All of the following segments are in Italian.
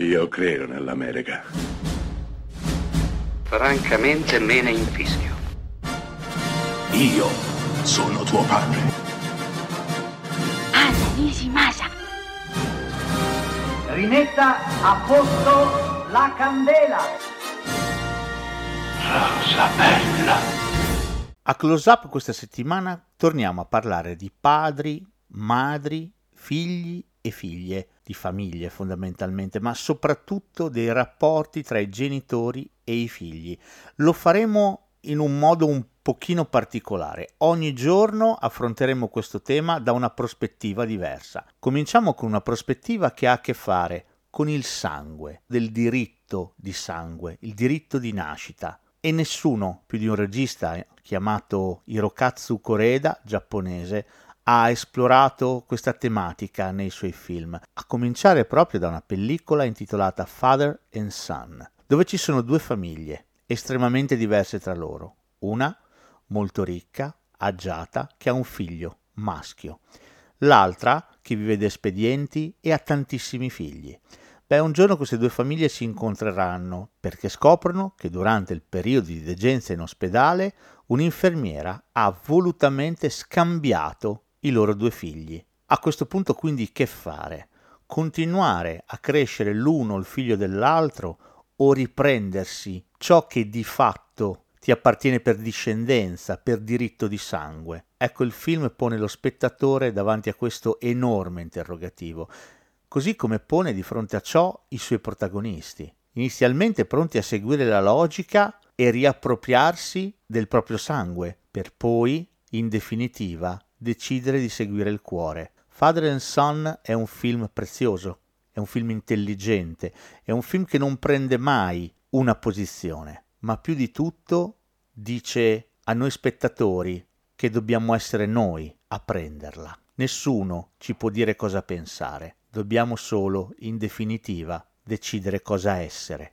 Io credo nell'America. Francamente me ne infischio. Io sono tuo padre. Anna Nishimasa. Rimetta a posto la candela. Rosa bella. A Close Up questa settimana torniamo a parlare di padri, madri, figli e figlie, di famiglie fondamentalmente, ma soprattutto dei rapporti tra i genitori e i figli. Lo faremo in un modo un pochino particolare. Ogni giorno affronteremo questo tema da una prospettiva diversa. Cominciamo con una prospettiva che ha a che fare con il sangue, del diritto di sangue, il diritto di nascita. E nessuno più di un regista chiamato Hirokatsu Koreda, giapponese, ha esplorato questa tematica nei suoi film, a cominciare proprio da una pellicola intitolata Father and Son, dove ci sono due famiglie estremamente diverse tra loro. Una molto ricca, agiata, che ha un figlio maschio. L'altra che vive di espedienti e ha tantissimi figli. Beh, un giorno queste due famiglie si incontreranno perché scoprono che durante il periodo di degenza in ospedale un'infermiera ha volutamente scambiato i loro due figli. A questo punto quindi che fare? Continuare a crescere l'uno il figlio dell'altro o riprendersi ciò che di fatto ti appartiene per discendenza, per diritto di sangue? Ecco, il film pone lo spettatore davanti a questo enorme interrogativo, così come pone di fronte a ciò i suoi protagonisti, inizialmente pronti a seguire la logica e riappropriarsi del proprio sangue, per poi, in definitiva, decidere di seguire il cuore. Father and Son è un film prezioso, è un film intelligente, è un film che non prende mai una posizione, ma più di tutto dice a noi spettatori che dobbiamo essere noi a prenderla. Nessuno ci può dire cosa pensare, dobbiamo solo, in definitiva, decidere cosa essere.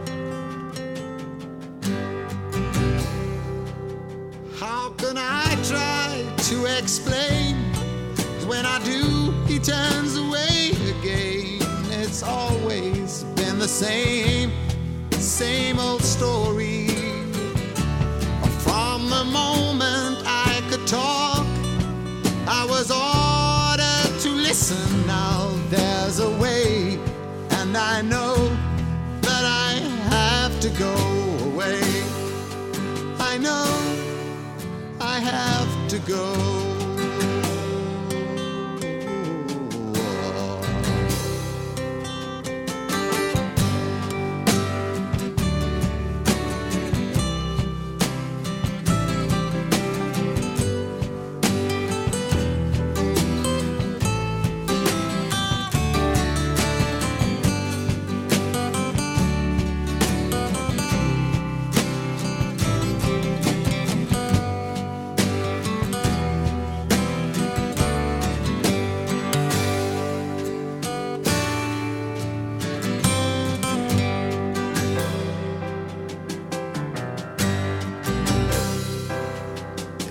To explain? when I do, he turns away again. It's always been the same, same old story. Have to go.